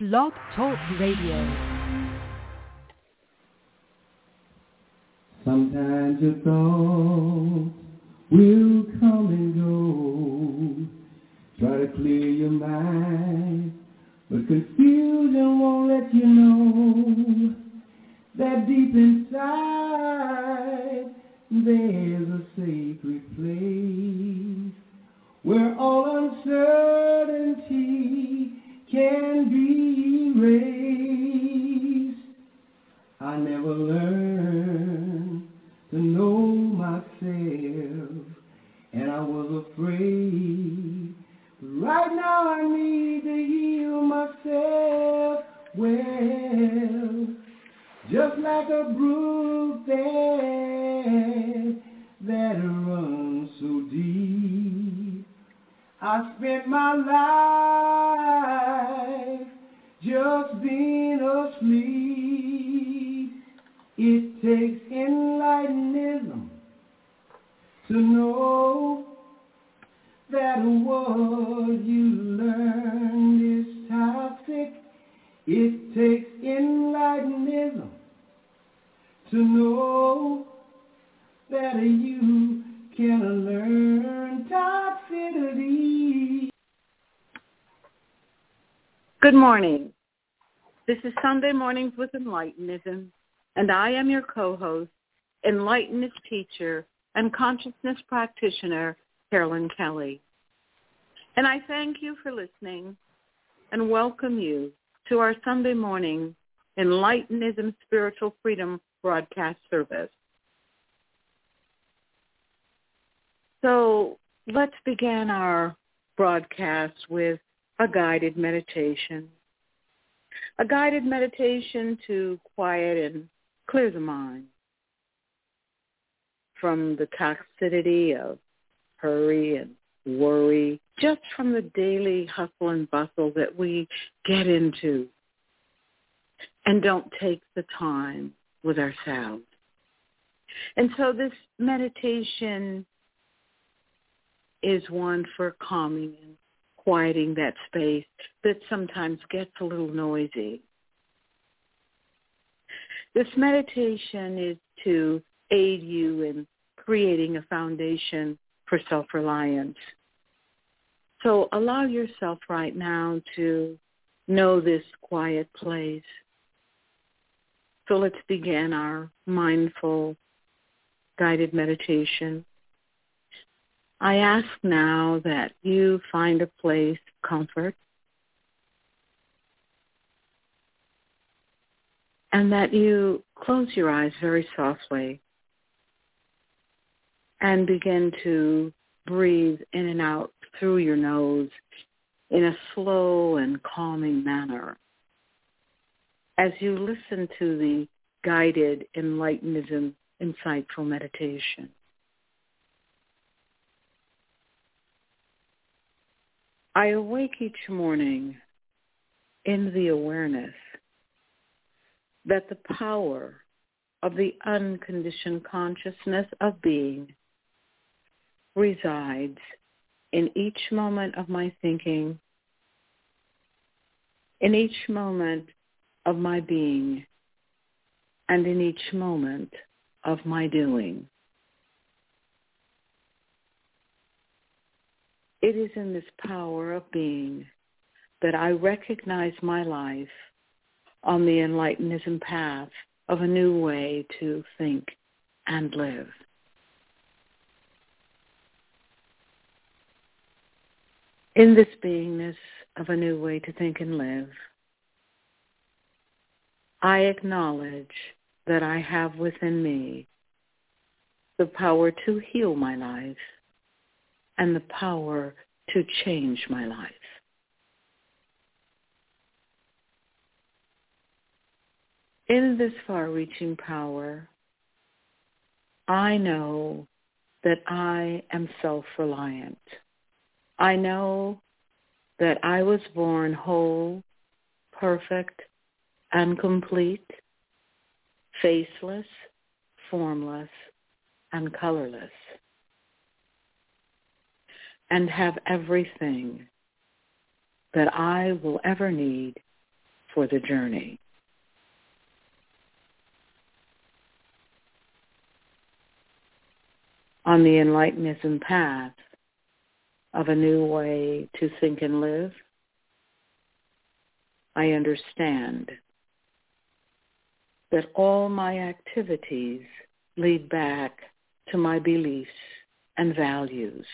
Blog Talk Radio. Sometimes your thoughts will come and go. Try to clear your mind, but confusion won't let you know that deep inside there's a sacred place where all uncertainty can be erased. I never learned to know myself, and I was afraid. But right now I need to heal myself well, just like a brook that, that runs so deep. I spent my life just being asleep. It takes enlightenment to know that what you learn is toxic. It takes enlightenment to know Good morning. This is Sunday Mornings with Enlightenism, and I am your co-host, Enlightenist teacher and consciousness practitioner, Carolyn Kelly. And I thank you for listening and welcome you to our Sunday morning Enlightenism Spiritual Freedom broadcast service. So let's begin our broadcast with a guided meditation. A guided meditation to quiet and clear the mind from the toxicity of hurry and worry, just from the daily hustle and bustle that we get into and don't take the time with ourselves. And so this meditation is one for calming and quieting that space that sometimes gets a little noisy. This meditation is to aid you in creating a foundation for self-reliance. So allow yourself right now to know this quiet place. So let's begin our mindful guided meditation. I ask now that you find a place of comfort and that you close your eyes very softly and begin to breathe in and out through your nose in a slow and calming manner. As you listen to the guided Enlightenism insightful meditation. I awake each morning in the awareness that the power of the unconditioned consciousness of being resides in each moment of my thinking, in each moment of my being, and in each moment of my doing. It is in this power of being that I recognize my life on the Enlightenism path of a new way to think and live. In this beingness of a new way to think and live, I acknowledge that I have within me the power to heal my life and the power to change my life. In this far-reaching power, I know that I am self-reliant. I know that I was born whole, perfect, and complete, faceless, formless, and colorless, and have everything that I will ever need for the journey. On the enlightenism path of a new way to think and live, I understand that all my activities lead back to my beliefs and values.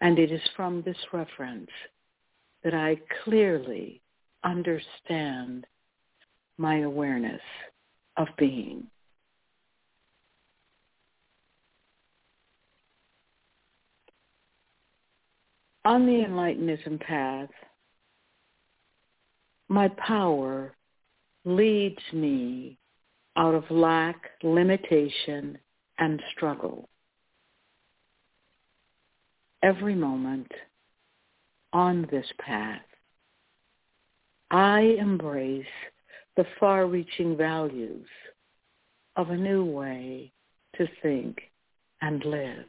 And it is from this reference that I clearly understand my awareness of being. On the Enlightenism path, my power leads me out of lack, limitation, and struggle. Every moment on this path, I embrace the far-reaching values of a new way to think and live.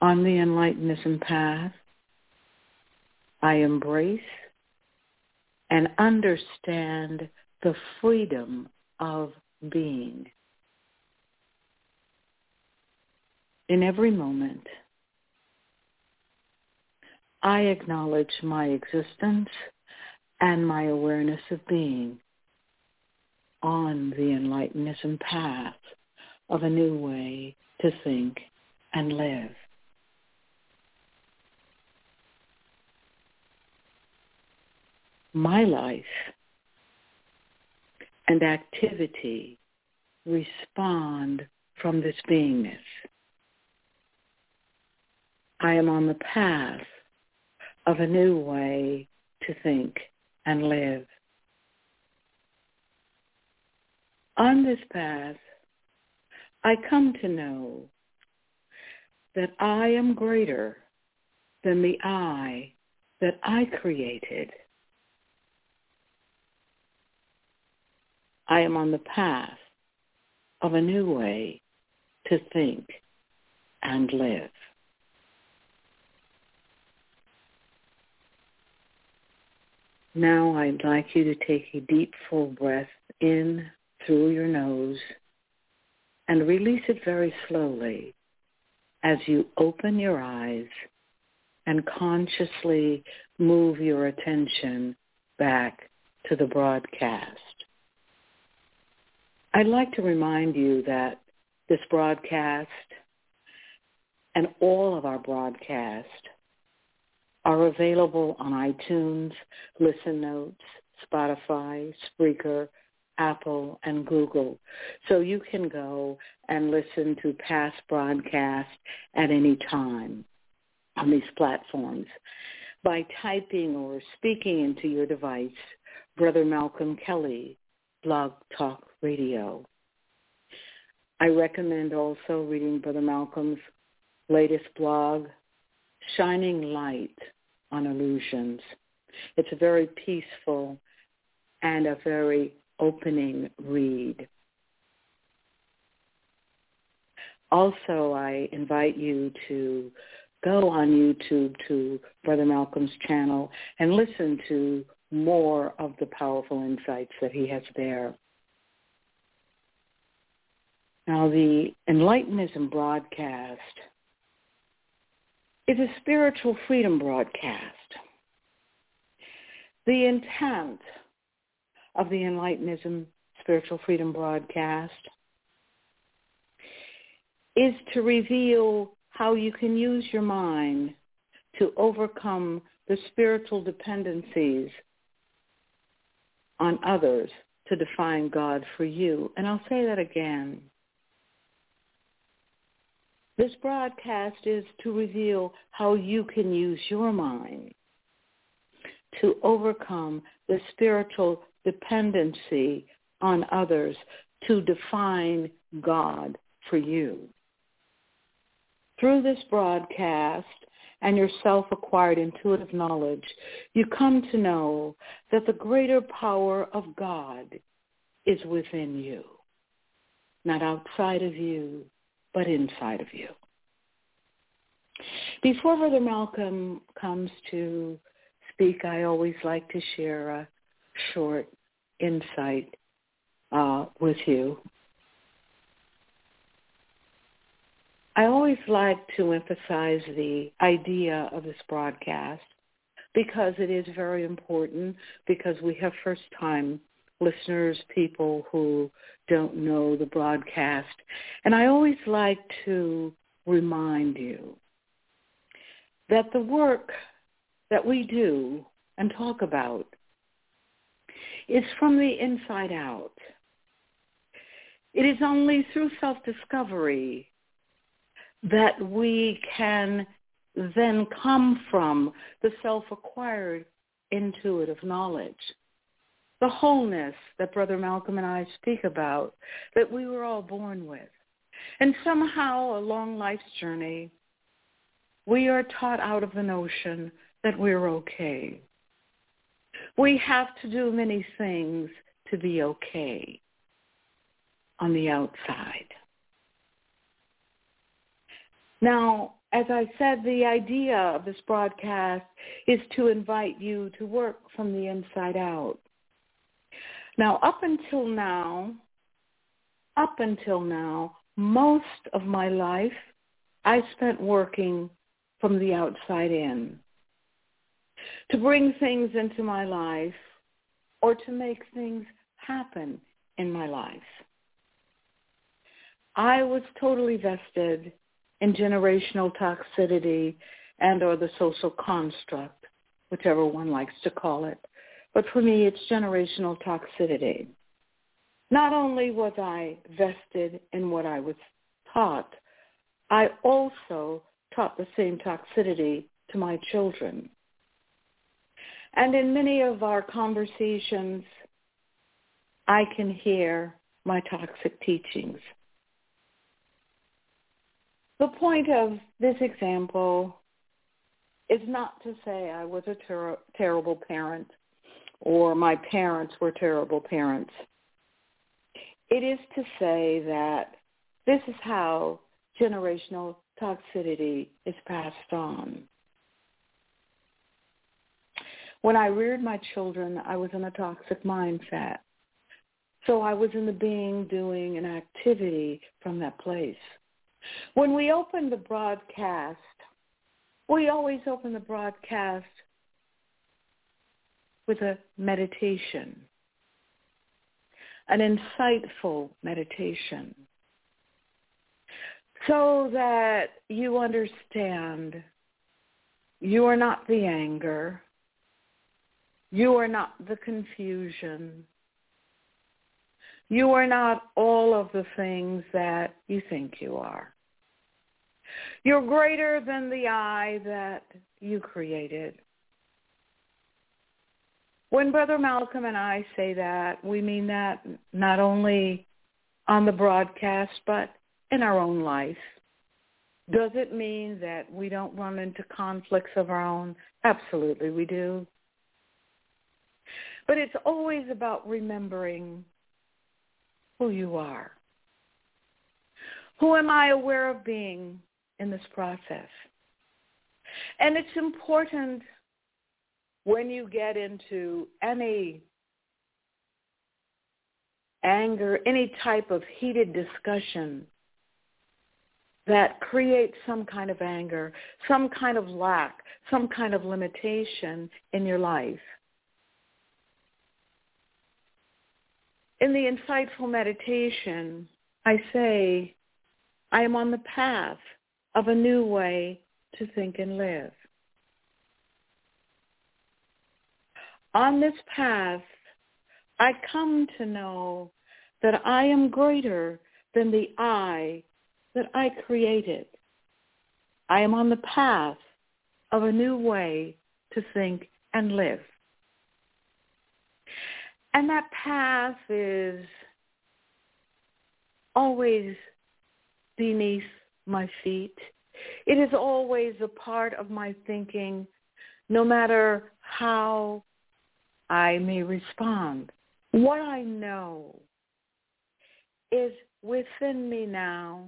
On the Enlightenism path, I embrace and understand the freedom of being. In every moment, I acknowledge my existence and my awareness of being on the Enlightenism path of a new way to think and live. my life and activity respond from this beingness. I am on the path of a new way to think and live. On this path, I come to know that I am greater than the I that I created I am on the path of a new way to think and live. Now I'd like you to take a deep full breath in through your nose and release it very slowly as you open your eyes and consciously move your attention back to the broadcast. I'd like to remind you that this broadcast and all of our broadcasts are available on iTunes, Listen Notes, Spotify, Spreaker, Apple, and Google. So you can go and listen to past broadcasts at any time on these platforms by typing or speaking into your device Brother Malcolm Kelly, Blog Talk Radio. I recommend also reading Brother Malcolm's latest blog, Shining Light on Illusions. It's a very peaceful and a very opening read. Also, I invite you to go on YouTube to Brother Malcolm's channel and listen to more of the powerful insights that he has there. Now, the Enlightenism broadcast is a spiritual freedom broadcast. The intent of the Enlightenism spiritual freedom broadcast is to reveal how you can use your mind to overcome the spiritual dependencies on others to define God for you. And I'll say that again. This broadcast is to reveal how you can use your mind to overcome the spiritual dependency on others to define God for you. Through this broadcast and your self-acquired intuitive knowledge, you come to know that the greater power of God is within you, not outside of you, but inside of you. Before Brother Malcolm comes to speak, I always like to share a short insight uh, with you. I always like to emphasize the idea of this broadcast because it is very important because we have first-time listeners, people who don't know the broadcast. And I always like to remind you that the work that we do and talk about is from the inside out. It is only through self-discovery that we can then come from the self-acquired intuitive knowledge. The wholeness that Brother Malcolm and I speak about that we were all born with. And somehow along life's journey, we are taught out of the notion that we're okay. We have to do many things to be okay on the outside. Now, as I said, the idea of this broadcast is to invite you to work from the inside out. Now, up until now, up until now, most of my life I spent working from the outside in to bring things into my life or to make things happen in my life. I was totally vested in generational toxicity and or the social construct, whichever one likes to call it. But for me, it's generational toxicity. Not only was I vested in what I was taught, I also taught the same toxicity to my children. And in many of our conversations, I can hear my toxic teachings. The point of this example is not to say I was a ter- terrible parent or my parents were terrible parents. It is to say that this is how generational toxicity is passed on. When I reared my children, I was in a toxic mindset. So I was in the being, doing, an activity from that place. When we open the broadcast, we always open the broadcast with a meditation, an insightful meditation, so that you understand you are not the anger, you are not the confusion, you are not all of the things that you think you are. You're greater than the I that you created. When Brother Malcolm and I say that, we mean that not only on the broadcast, but in our own life. Does it mean that we don't run into conflicts of our own? Absolutely, we do. But it's always about remembering who you are. Who am I aware of being in this process? And it's important when you get into any anger, any type of heated discussion that creates some kind of anger, some kind of lack, some kind of limitation in your life. In the insightful meditation, I say, I am on the path of a new way to think and live. On this path, I come to know that I am greater than the I that I created. I am on the path of a new way to think and live. And that path is always beneath my feet. It is always a part of my thinking, no matter how I may respond. What I know is within me now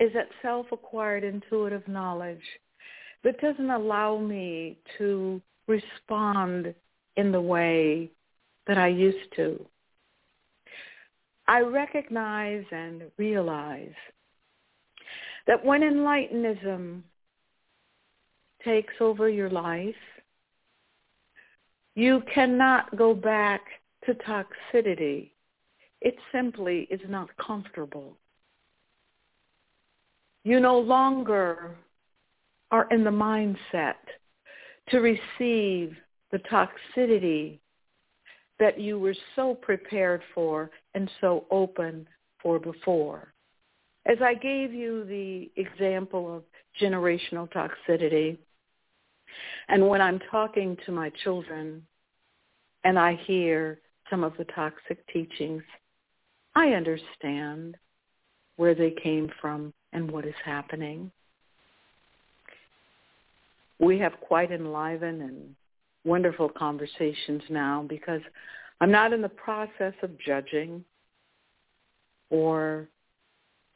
is that self-acquired intuitive knowledge that doesn't allow me to respond in the way that I used to. I recognize and realize that when enlightenism takes over your life, you cannot go back to toxicity. It simply is not comfortable. You no longer are in the mindset to receive the toxicity that you were so prepared for and so open for before. As I gave you the example of generational toxicity, and when I'm talking to my children and I hear some of the toxic teachings, I understand where they came from and what is happening. We have quite enlivened and wonderful conversations now because I'm not in the process of judging or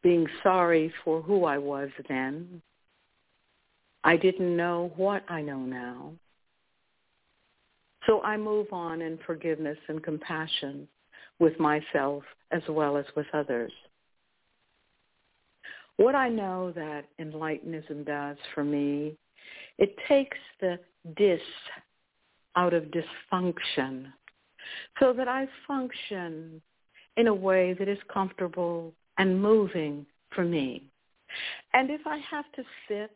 being sorry for who I was then. I didn't know what I know now. So I move on in forgiveness and compassion with myself as well as with others. What I know that Enlightenism does for me, it takes the dis out of dysfunction so that I function in a way that is comfortable and moving for me. And if I have to sit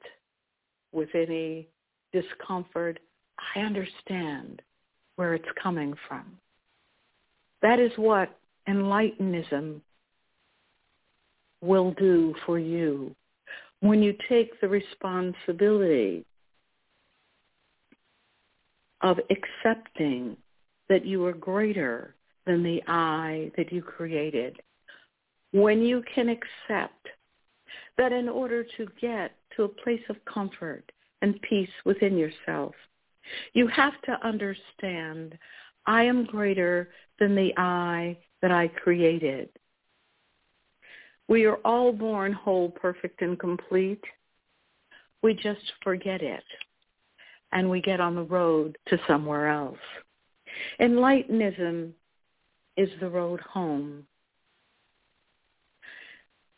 with any discomfort, I understand where it's coming from. That is what Enlightenism will do for you when you take the responsibility of accepting that you are greater than the I that you created. When you can accept that in order to get to a place of comfort and peace within yourself, you have to understand I am greater than the I that I created. We are all born whole, perfect, and complete. We just forget it. And we get on the road to somewhere else. Enlightenism is the road home.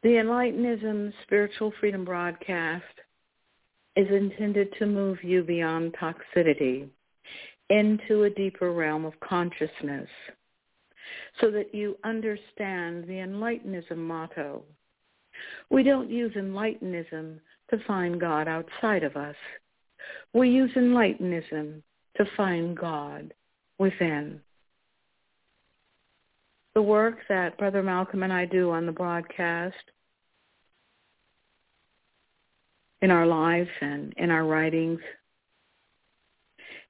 The Enlightenism Spiritual Freedom Broadcast is intended to move you beyond toxicity into a deeper realm of consciousness so that you understand the Enlightenism motto. We don't use Enlightenism to find God outside of us. We use Enlightenism to find God within. The work that Brother Malcolm and I do on the broadcast, in our lives and in our writings,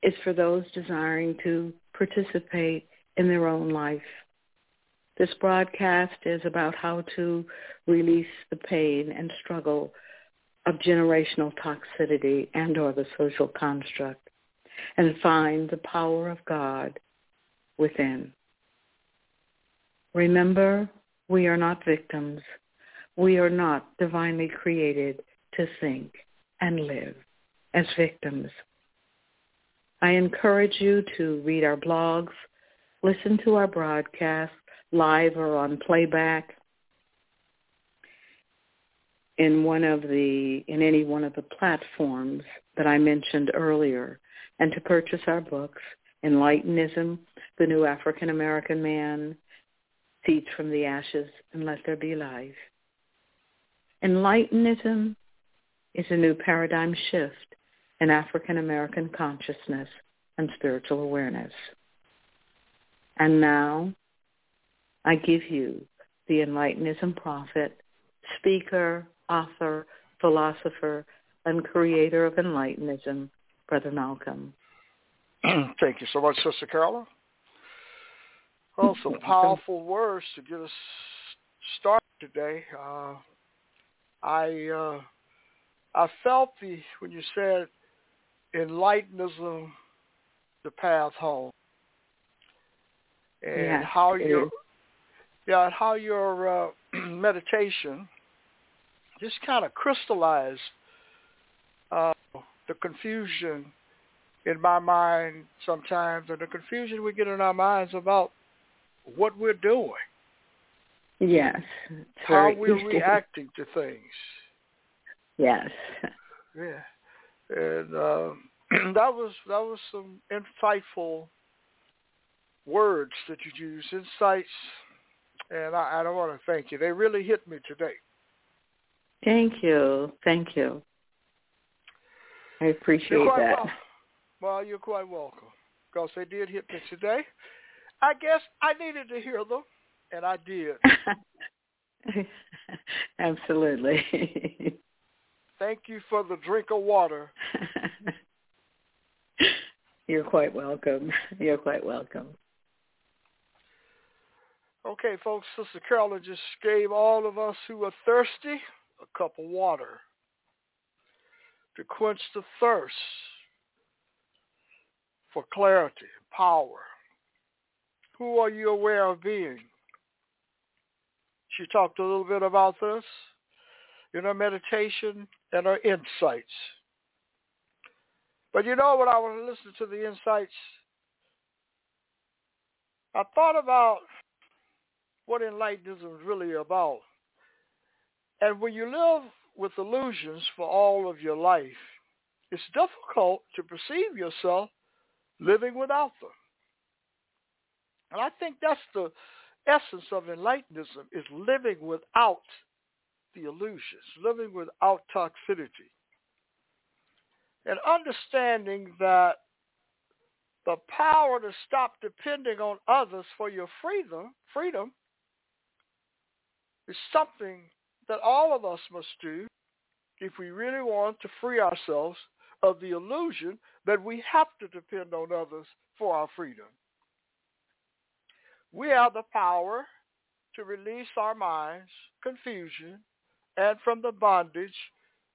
is for those desiring to participate in their own life. This broadcast is about how to release the pain and struggle of generational toxicity and or the social construct and find the power of God within. Remember, we are not victims. We are not divinely created to think and live as victims. I encourage you to read our blogs, listen to our broadcasts live or on playback in one of the in any one of the platforms that I mentioned earlier and to purchase our books, Enlightenism, The New African American Man, Seeds from the Ashes, and Let There Be Life. Enlightenism is a new paradigm shift in African American consciousness and spiritual awareness. And now I give you the Enlightenism prophet, speaker, author, philosopher, and creator of Enlightenism, Brother Malcolm. Thank you so much, Sister Carla. Well, some powerful words to get us started today. Uh, I uh, I felt the when you said enlightenism, the path home, and yes, how your yeah, how your uh, meditation just kind of crystallized uh, the confusion in my mind sometimes and the confusion we get in our minds about what we're doing. Yes. How we're reacting to things. Yes. Yeah. And uh, that was that was some insightful words that you used, insights, and I, I don't want to thank you. They really hit me today. Thank you. Thank you. I appreciate that. Well. well, you're quite welcome because they did hit me today. I guess I needed to hear them, and I did. Absolutely. Thank you for the drink of water. You're quite welcome. You're quite welcome. Okay, folks, Sister Carolyn just gave all of us who are thirsty a cup of water to quench the thirst for clarity, power. Who are you aware of being? She talked a little bit about this in her meditation and our insights. But you know, when I was listening to the insights, I thought about what enlightenism is really about. And when you live with illusions for all of your life, it's difficult to perceive yourself living without them. And I think that's the essence of enlightenism is living without the illusions, living without toxicity. And understanding that the power to stop depending on others for your freedom, freedom is something that all of us must do if we really want to free ourselves of the illusion that we have to depend on others for our freedom. We have the power to release our minds, confusion, and from the bondage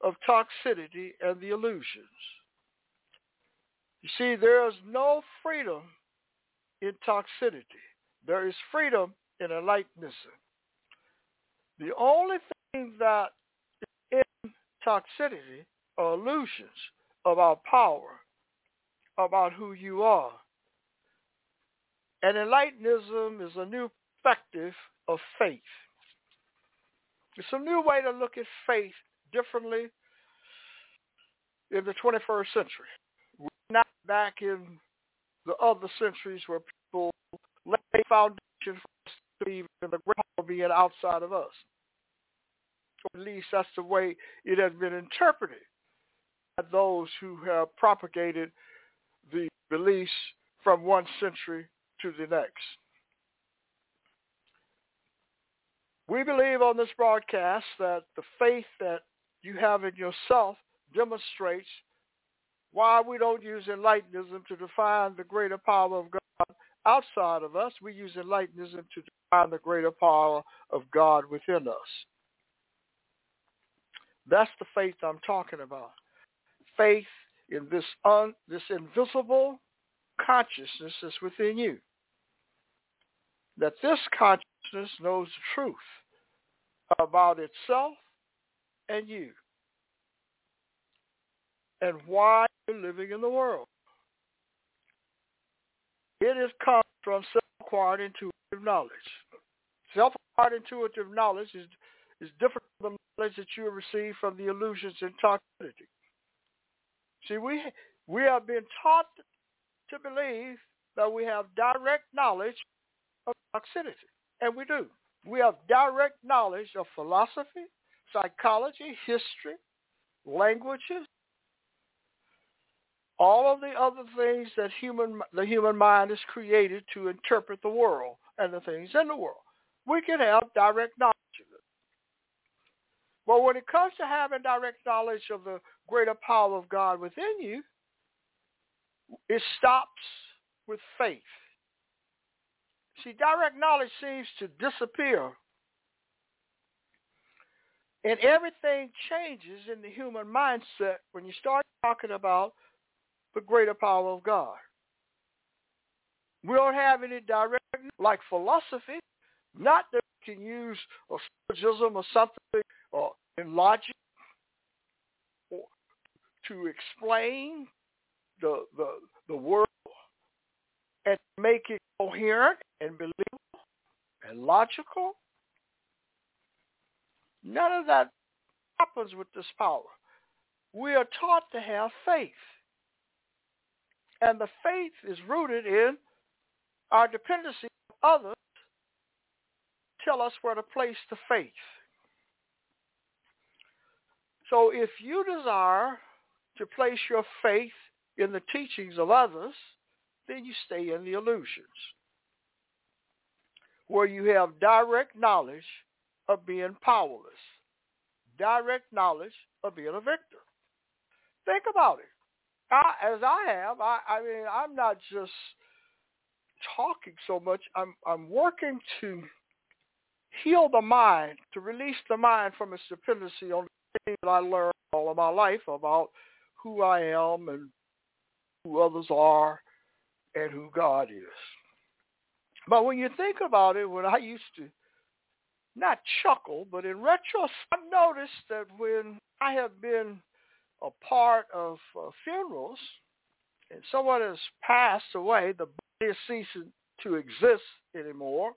of toxicity and the illusions. You see, there is no freedom in toxicity. There is freedom in enlightenment. The only thing that is in toxicity are illusions about power, about who you are. And enlightenism is a new perspective of faith. It's a new way to look at faith differently in the 21st century. We're not back in the other centuries where people lay foundation for us to believe in the great being outside of us. Or at least that's the way it has been interpreted by those who have propagated the beliefs from one century to the next. We believe on this broadcast that the faith that you have in yourself demonstrates why we don't use enlightenism to define the greater power of God outside of us. We use enlightenism to define the greater power of God within us. That's the faith I'm talking about. Faith in this un, this invisible consciousness that's within you. That this consciousness knows the truth about itself and you and why you're living in the world. It has come from self-acquired intuitive knowledge. Self-acquired intuitive knowledge is, is different from the knowledge that you receive from the illusions and toxicity. See, we, we have been taught to believe that we have direct knowledge of toxicity, and we do. We have direct knowledge of philosophy, psychology, history, languages, all of the other things that human the human mind is created to interpret the world and the things in the world. We can have direct knowledge of it. But when it comes to having direct knowledge of the greater power of God within you, it stops with faith. See, direct knowledge seems to disappear. And everything changes in the human mindset when you start talking about the greater power of God. We don't have any direct, like philosophy, not that we can use a syllogism or something or in logic or to explain the, the, the world and make it coherent and believable and logical. None of that happens with this power. We are taught to have faith. And the faith is rooted in our dependency on others tell us where to place the faith. So if you desire to place your faith in the teachings of others, then you stay in the illusions, where you have direct knowledge of being powerless, direct knowledge of being a victor. Think about it. I, as I have, I, I mean, I'm not just talking so much. I'm I'm working to heal the mind, to release the mind from its dependency on the things that I learned all of my life about who I am and who others are and who God is. But when you think about it, when I used to not chuckle, but in retrospect, I've noticed that when I have been a part of uh, funerals and someone has passed away, the body is ceasing to exist anymore,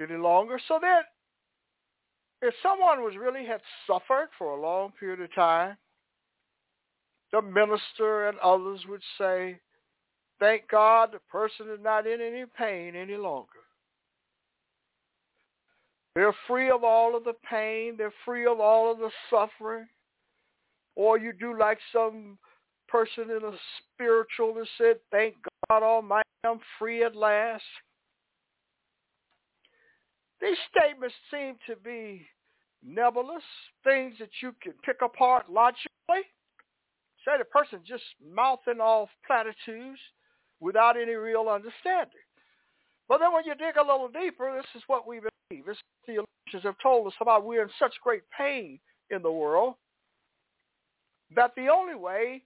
any longer. So that if someone was really had suffered for a long period of time, the minister and others would say, thank God the person is not in any pain any longer. They're free of all of the pain. They're free of all of the suffering. Or you do like some person in a spiritual that said, thank God Almighty, I'm free at last. These statements seem to be nebulous, things that you can pick apart logically. Say the person just mouthing off platitudes without any real understanding. But then when you dig a little deeper, this is what we believe. This theologians have told us about we're in such great pain in the world that the only way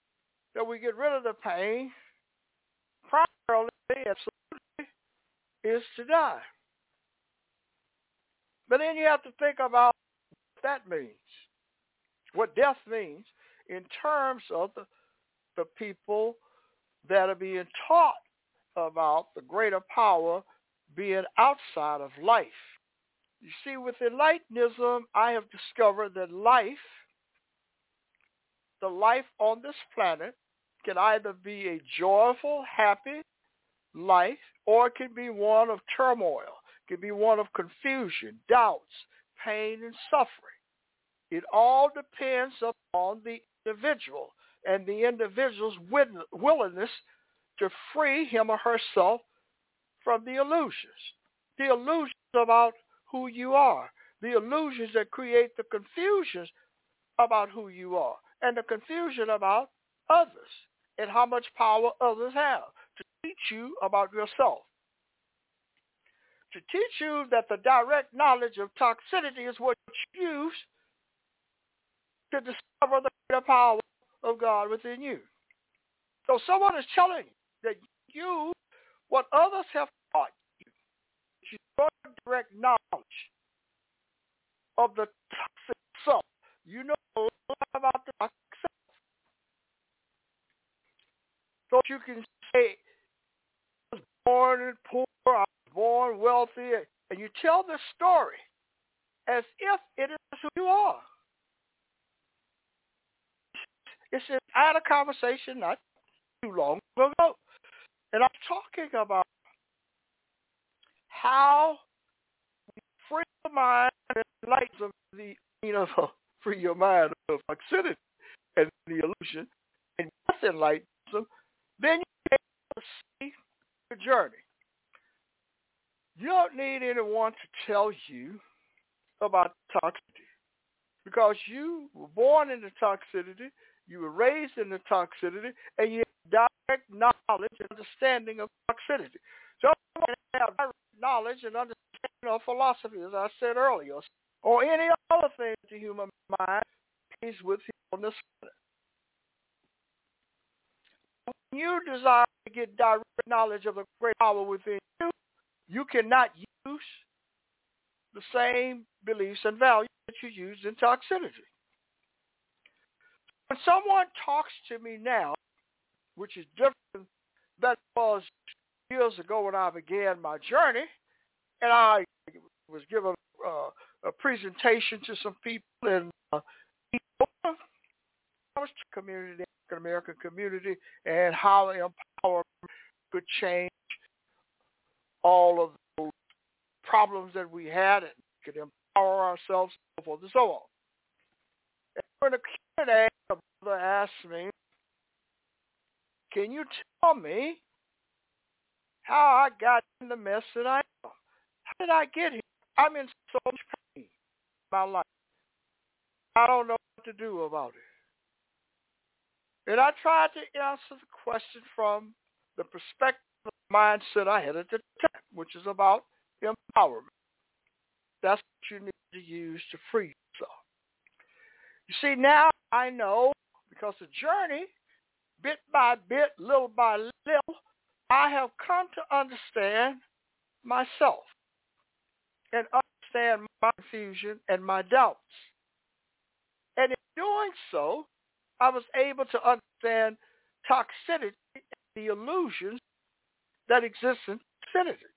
that we get rid of the pain primarily absolutely is to die. But then you have to think about what that means, what death means in terms of the, the people that are being taught about the greater power being outside of life. You see, with Enlightenism, I have discovered that life, the life on this planet, can either be a joyful, happy life, or it can be one of turmoil. It can be one of confusion, doubts, pain, and suffering. It all depends upon the individual and the individual's willingness to free him or herself from the illusions. The illusions about who you are. The illusions that create the confusions about who you are. And the confusion about others and how much power others have to teach you about yourself. To teach you that the direct knowledge of toxicity is what you use to discover the greater power of God within you. So someone is telling you that you, what others have taught you, is your direct knowledge of the toxic self. You know a lot about the toxic self. So you can say, I was born poor, I was born wealthy, and you tell the story as if it is who you are. It's just, I had a conversation not too long ago, and I'm talking about how free the mind and of the you know free your mind of toxicity and the illusion and enlightens them, then you can see your journey. You don't need anyone to tell you about toxicity because you were born into toxicity you were raised in the toxicity, and you have direct knowledge and understanding of toxicity. So you have direct knowledge and understanding of philosophy, as I said earlier, or any other thing the human mind is with you on this planet. When you desire to get direct knowledge of the great power within you, you cannot use the same beliefs and values that you use in toxicity when someone talks to me now, which is different than was years ago when I began my journey, and I was given uh, a presentation to some people in uh, community, African American community, and how empowerment could change all of the problems that we had and could empower ourselves, so forth and so on. And in the Q&A, brother asked me, can you tell me how I got in the mess that I am? How did I get here? I'm in so much pain in my life. I don't know what to do about it. And I tried to answer the question from the perspective of the mindset I had at the time, which is about empowerment. That's what you need to use to free yourself. You see, now I know because the journey, bit by bit, little by little, I have come to understand myself and understand my confusion and my doubts. And in doing so, I was able to understand toxicity and the illusions that exist in toxicity.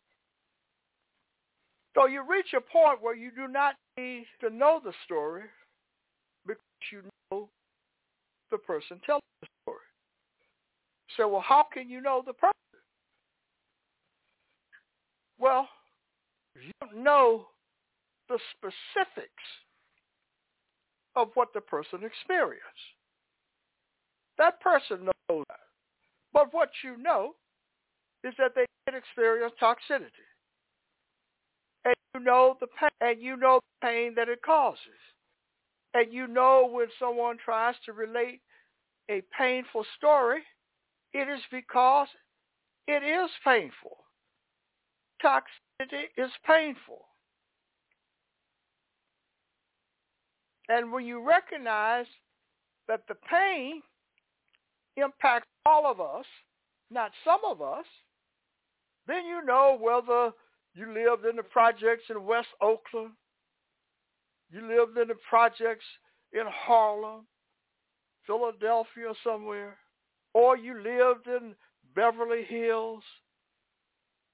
So you reach a point where you do not need to know the story because you know the person telling the story. So, well, how can you know the person? Well, you don't know the specifics of what the person experienced. That person knows that. But what you know is that they can experience toxicity. And you know the pain, and you know the pain that it causes. And you know when someone tries to relate a painful story, it is because it is painful. Toxicity is painful. And when you recognize that the pain impacts all of us, not some of us, then you know whether you lived in the projects in West Oakland, you lived in the projects in Harlem, Philadelphia somewhere, or you lived in Beverly Hills,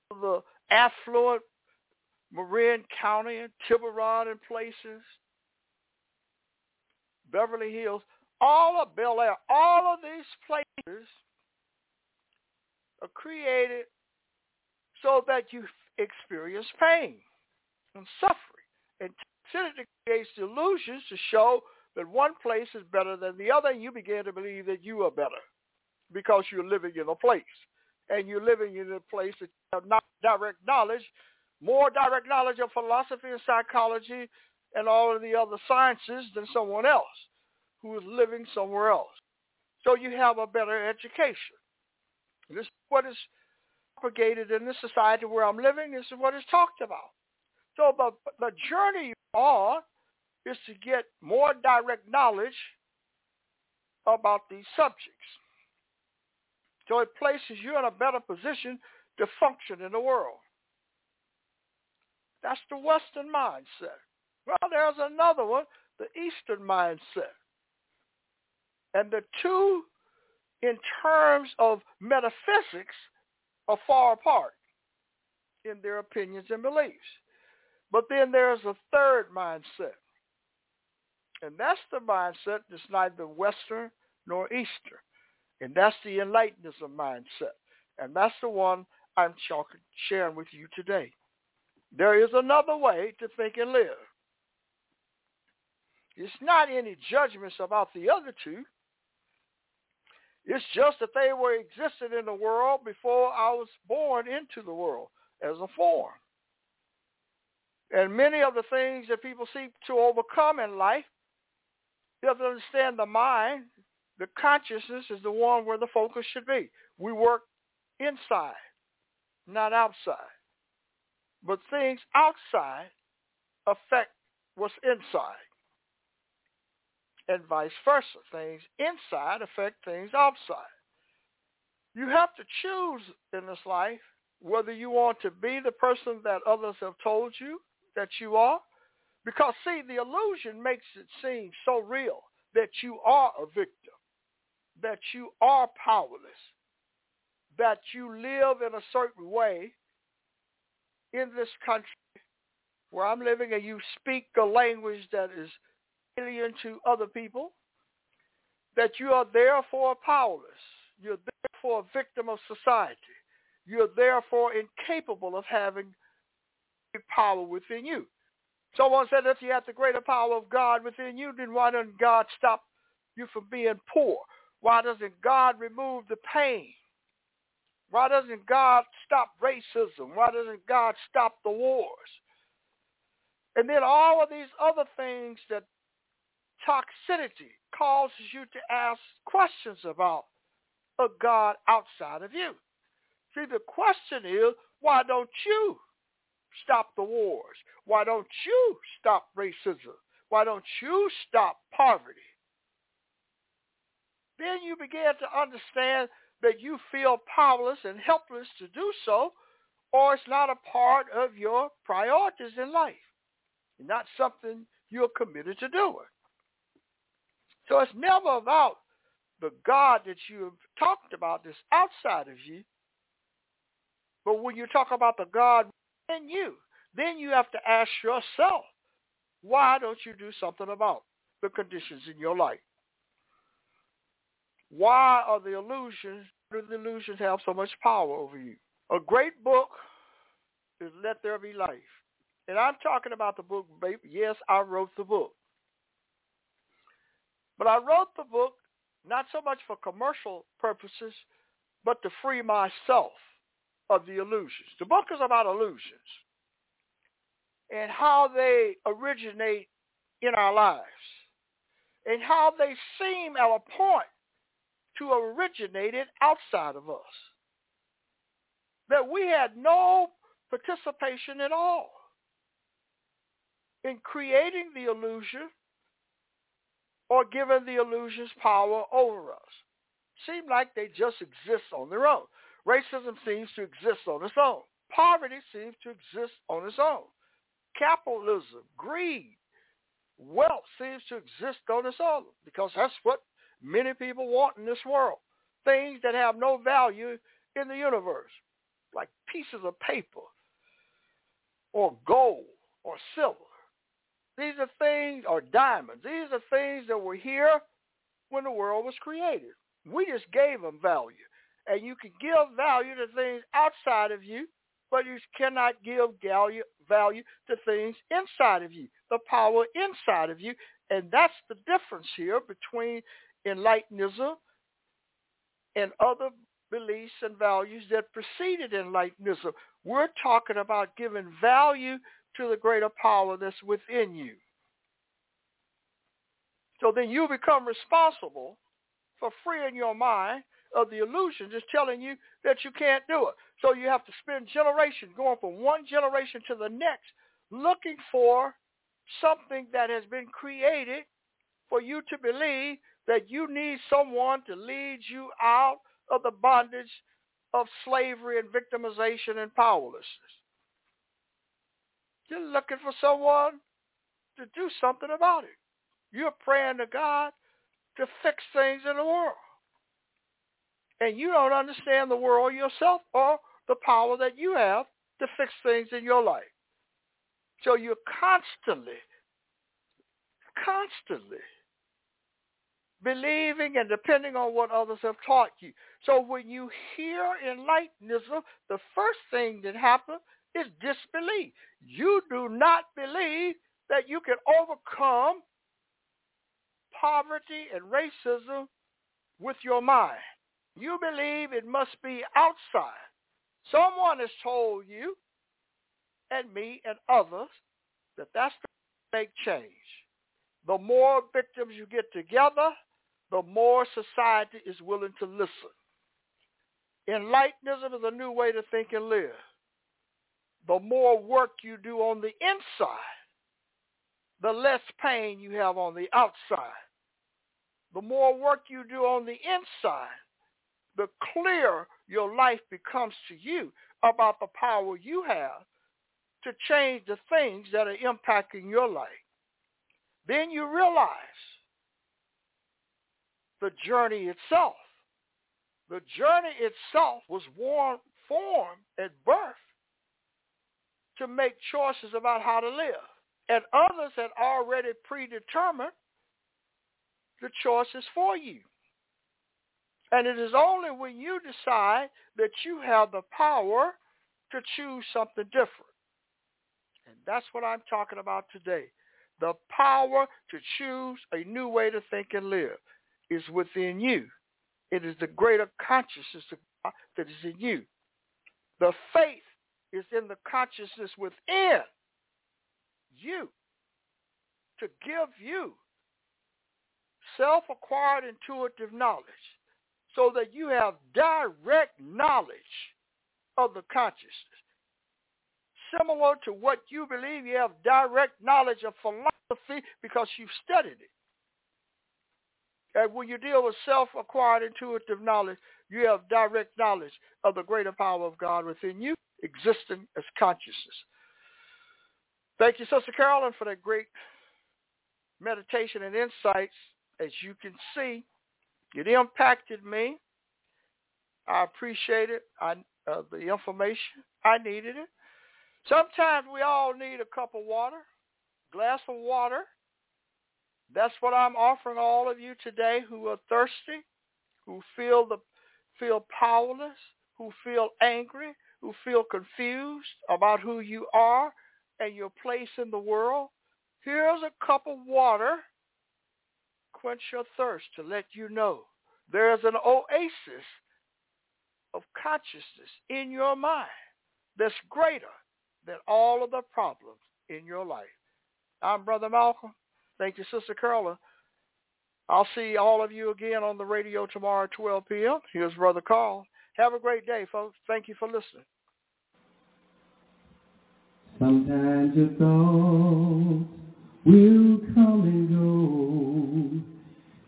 the affluent Marin County and Tiburon and places, Beverly Hills, all of Bel Air, all of these places are created so that you experience pain and suffering. And toxicity creates illusions to show that one place is better than the other, and you begin to believe that you are better because you're living in a place. And you're living in a place that you have not direct knowledge, more direct knowledge of philosophy and psychology and all of the other sciences than someone else who is living somewhere else. So you have a better education. This is what is propagated in this society where I'm living. This is what is talked about. So the, the journey are is to get more direct knowledge about these subjects. So it places you in a better position to function in the world. That's the Western mindset. Well, there's another one, the Eastern mindset. And the two, in terms of metaphysics, are far apart in their opinions and beliefs. But then there's a third mindset. And that's the mindset that's neither Western nor Eastern. And that's the Enlightenism mindset. And that's the one I'm sharing with you today. There is another way to think and live. It's not any judgments about the other two. It's just that they were existed in the world before I was born into the world as a form. And many of the things that people seek to overcome in life, you have to understand the mind, the consciousness is the one where the focus should be. We work inside, not outside. But things outside affect what's inside and vice versa. Things inside affect things outside. You have to choose in this life whether you want to be the person that others have told you that you are. Because see, the illusion makes it seem so real that you are a victim. that you are powerless, that you live in a certain way in this country where I'm living and you speak a language that is alien to other people, that you are therefore powerless. You're therefore a victim of society. You're therefore incapable of having power within you. Someone said if you have the greater power of God within you, then why doesn't God stop you from being poor? Why doesn't God remove the pain? Why doesn't God stop racism? Why doesn't God stop the wars? And then all of these other things that toxicity causes you to ask questions about a God outside of you. See, the question is, why don't you stop the wars? Why don't you stop racism? Why don't you stop poverty? Then you begin to understand that you feel powerless and helpless to do so, or it's not a part of your priorities in life. Not something you're committed to doing. So it's never about the God that you have talked about that's outside of you. But when you talk about the God in you, then you have to ask yourself, why don't you do something about the conditions in your life? Why are the illusions, do the illusions have so much power over you? A great book is Let There Be Life. And I'm talking about the book, babe. yes, I wrote the book. But I wrote the book not so much for commercial purposes, but to free myself of the illusions. The book is about illusions and how they originate in our lives and how they seem at a point to have originated outside of us. That we had no participation at all in creating the illusion or giving the illusions power over us. Seem like they just exist on their own. Racism seems to exist on its own. Poverty seems to exist on its own. Capitalism, greed, wealth seems to exist on its own because that's what many people want in this world. Things that have no value in the universe, like pieces of paper or gold or silver. These are things, or diamonds. These are things that were here when the world was created. We just gave them value. And you can give value to things outside of you, but you cannot give value, value to things inside of you, the power inside of you. And that's the difference here between Enlightenism and other beliefs and values that preceded Enlightenism. We're talking about giving value to the greater power that's within you. So then you become responsible for freeing your mind of the illusion just telling you that you can't do it. So you have to spend generations going from one generation to the next looking for something that has been created for you to believe that you need someone to lead you out of the bondage of slavery and victimization and powerlessness. You're looking for someone to do something about it. You're praying to God to fix things in the world. And you don't understand the world yourself or the power that you have to fix things in your life. So you're constantly, constantly believing and depending on what others have taught you. So when you hear enlightenism, the first thing that happens is disbelief. You do not believe that you can overcome poverty and racism with your mind. You believe it must be outside. Someone has told you and me and others that that's the make change. The more victims you get together, the more society is willing to listen. Enlightenism is a new way to think and live the more work you do on the inside, the less pain you have on the outside. The more work you do on the inside, the clearer your life becomes to you about the power you have to change the things that are impacting your life. Then you realize the journey itself. The journey itself was warm, formed at birth to make choices about how to live. And others had already predetermined the choices for you. And it is only when you decide that you have the power to choose something different. And that's what I'm talking about today. The power to choose a new way to think and live is within you. It is the greater consciousness that is in you. The faith is in the consciousness within you to give you self-acquired intuitive knowledge so that you have direct knowledge of the consciousness. Similar to what you believe, you have direct knowledge of philosophy because you've studied it. And when you deal with self-acquired intuitive knowledge, you have direct knowledge of the greater power of God within you, existing as consciousness. Thank you, Sister Carolyn, for that great meditation and insights. As you can see, it impacted me. I appreciate it. I, uh, the information. I needed it. Sometimes we all need a cup of water, glass of water. That's what I'm offering all of you today who are thirsty, who feel the feel powerless, who feel angry, who feel confused about who you are and your place in the world. Here's a cup of water. Quench your thirst to let you know there's an oasis of consciousness in your mind that's greater than all of the problems in your life. I'm Brother Malcolm. Thank you, Sister Carla. I'll see all of you again on the radio tomorrow at 12 p.m. Here's Brother Carl. Have a great day, folks. Thank you for listening. Sometimes your thoughts will come and go.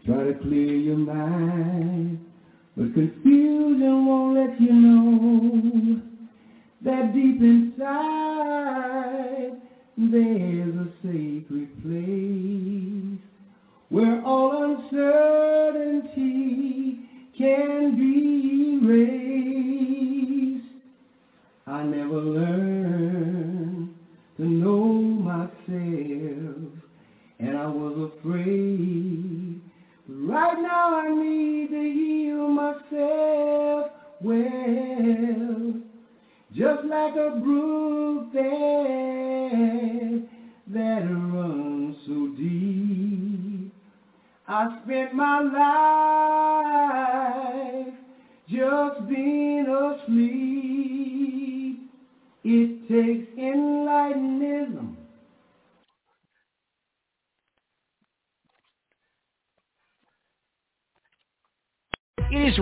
Try to clear your mind, but confusion won't let you know that deep inside there's a sacred